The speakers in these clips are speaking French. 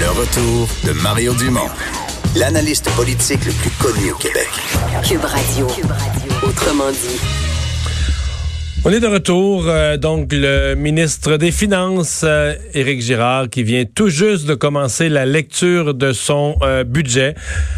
Le retour de Mario Dumont, l'analyste politique le plus connu au Québec. Cube Radio. Autrement dit. On est de retour, euh, donc le ministre des Finances, euh, Éric Girard, qui vient tout juste de commencer la lecture de son euh, budget.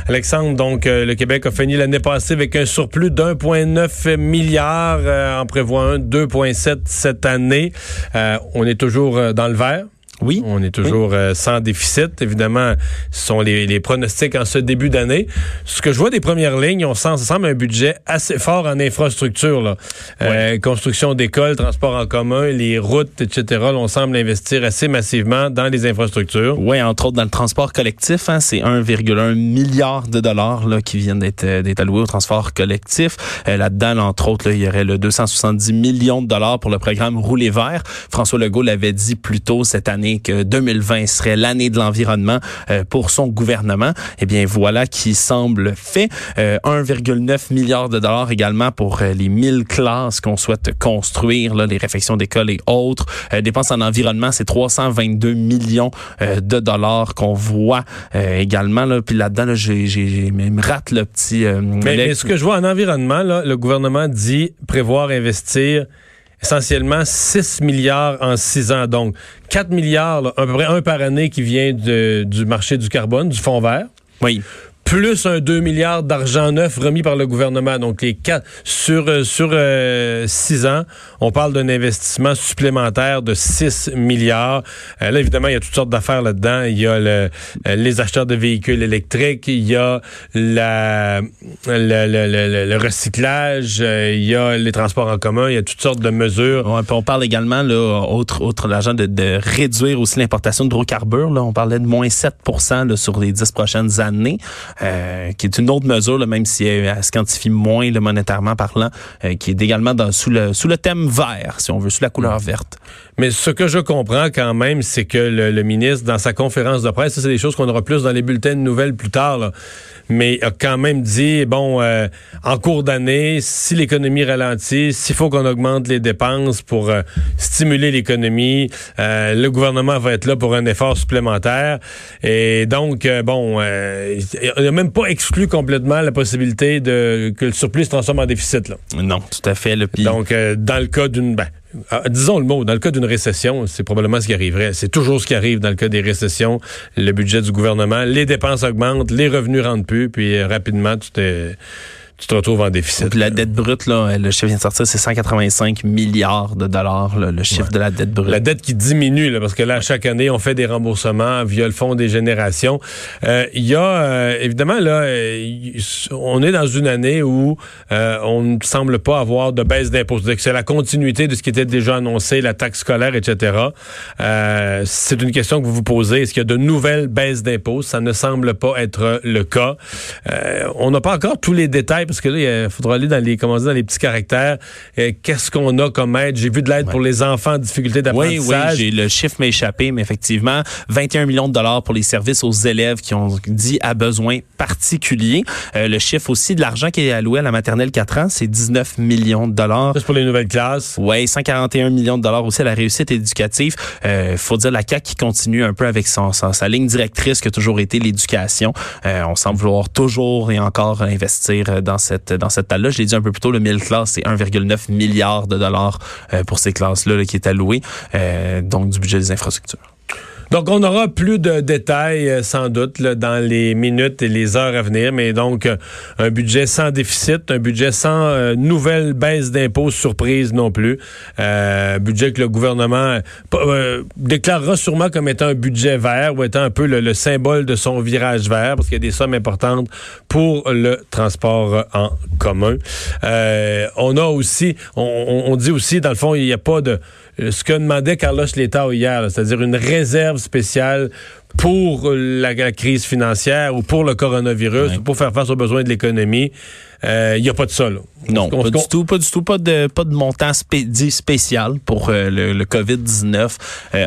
Alexandre, donc le Québec a fini l'année passée avec un surplus d'1,9 milliard, en prévoit un 2,7 cette année. on est toujours dans le vert. Oui. On est toujours euh, sans déficit. Évidemment, ce sont les, pronostics en ce début d'année. Ce que je vois des premières lignes, on sent, ça semble un budget assez fort en infrastructure. Là. Euh, construction d'écoles, transport en commun, les routes, etc. on semble investir assez massivement dans les infrastructures. Oui, entre autres dans le transport collectif. Hein, c'est 1,1 milliard de dollars là, qui viennent d'être, euh, alloués au transport collectif. là-dedans, entre autres, là, il y aurait le 270 millions de dollars pour le programme Rouler vert. François Legault l'avait dit plus tôt cette année que 2020 serait l'année de l'environnement euh, pour son gouvernement. Eh bien, voilà qui semble fait. 1,9 euh, milliard de dollars également pour euh, les 1000 classes qu'on souhaite construire, là, les réfections d'école et autres. dépenses en environnement, c'est 322 millions de dollars qu'on voit également. Là. Puis là-dedans, j'ai, me rate le petit... mais, mais, ce que je vois en environnement, là, le gouvernement dit prévoir investir essentiellement 6 milliards en 6 ans. Donc, 4 milliards, à peu près un par année qui vient du marché du carbone, du fonds vert. Oui plus un 2 milliards d'argent neuf remis par le gouvernement. Donc, les quatre, sur, euh, sur euh, six ans, on parle d'un investissement supplémentaire de 6 milliards. Euh, là, évidemment, il y a toutes sortes d'affaires là-dedans. Il y a le, les acheteurs de véhicules électriques, il y a la, le, le, recyclage, il y a les transports en commun, il y a toutes sortes de mesures. on parle également, là, autre, autre l'argent de, de, réduire aussi l'importation d'hydrocarbures. Là, on parlait de moins 7 là, sur les 10 prochaines années. Euh, qui est une autre mesure, là, même si elle, se quantifie moins le monétairement parlant, euh, qui est également dans, sous, le, sous le thème vert, si on veut, sous la couleur verte. Mais ce que je comprends quand même, c'est que le, ministre, dans sa conférence de presse, c'est des choses qu'on aura plus dans les bulletins de nouvelles plus tard, là, mais a quand même dit, bon, euh, en cours d'année, si l'économie ralentit, s'il faut qu'on augmente les dépenses pour stimuler l'économie, le gouvernement va être là pour un effort supplémentaire. Et donc, bon, il n'a même pas exclu complètement la possibilité de que le surplus se transforme en déficit. Là. Non, tout à fait. Donc, euh, dans le cas d'une... Ben, ah, disons le mot, dans le cas d'une récession, c'est probablement ce qui arriverait. C'est toujours ce qui arrive dans le cas des récessions. Le budget du gouvernement, les dépenses augmentent, les revenus rentrent plus, puis euh, rapidement, tu t'es tu te retrouves en déficit. la dette brute, là, le chiffre vient de sortir, c'est 185 milliards de dollars, le chiffre de la dette brute. La dette qui diminue, là, parce que là, chaque année, on fait des remboursements via le Fonds des générations. Euh, il y a, euh, évidemment, là, euh, on est dans une année où on ne semble pas avoir de baisse d'impôts. C'est la continuité de ce qui était déjà annoncé, la taxe scolaire, etc. c'est une question que vous vous posez. Est-ce qu'il y a de nouvelles baisses d'impôts? Ça ne semble pas être le cas. on n'a pas encore tous les détails parce que là, il faudra aller dans les, comment dire, dans les petits caractères. Euh, qu'est-ce qu'on a comme aide? J'ai vu de l'aide pour les enfants en difficulté d'apprentissage. Oui, oui, le chiffre m'a échappé, mais effectivement, 21 millions de dollars pour les services aux élèves qui ont dit à besoin particulier. Euh, le chiffre aussi de l'argent qui est alloué à la maternelle 4 ans, c'est 19 millions de dollars. C'est pour les nouvelles classes. Oui, 141 millions de dollars aussi à la réussite éducative. Euh, faut dire la CAQ qui continue un peu avec son, sa, ligne directrice qui a toujours été l'éducation. Euh, on semble vouloir toujours et encore investir dans dans cette talle-là. Je l'ai dit un peu plus tôt, le 1000 classes, c'est 1,9 milliard de dollars euh, pour ces classes-là qui est alloué, euh, donc du budget des infrastructures. Donc, on aura plus de détails, euh, sans doute, dans les minutes et les heures à venir, mais donc, euh, un budget sans déficit, un budget sans euh, nouvelle baisse d'impôts surprise non plus. Euh, budget que le gouvernement déclarera sûrement comme étant un budget vert ou étant un peu le, symbole de son virage vert, parce qu'il y a des sommes importantes pour le transport en commun. on a aussi, on, dit aussi, dans le fond, il n'y a pas de ce que demandait Carlos Letao hier, c'est-à-dire une réserve spéciale pour la, crise financière ou pour le coronavirus ou pour faire face aux besoins de l'économie. Il euh, n'y a pas de ça. Là. Non, pas du tout, pas du tout, pas de pas de montant dit spécial pour euh, le, Covid-19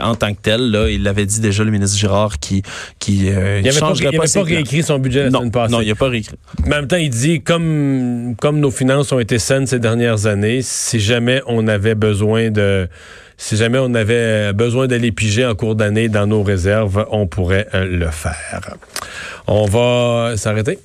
en tant que tel. Là, il l'avait dit déjà le ministre Girard qui qui euh, il n'avait pas, réécrit son budget la non, semaine passée. Non, il n'a pas réécrit. Mais en même temps, il dit comme comme nos finances ont été saines ces dernières années, si jamais on avait besoin de si jamais on avait besoin d'aller piger en cours d'année dans nos réserves, on pourrait le faire. On va s'arrêter.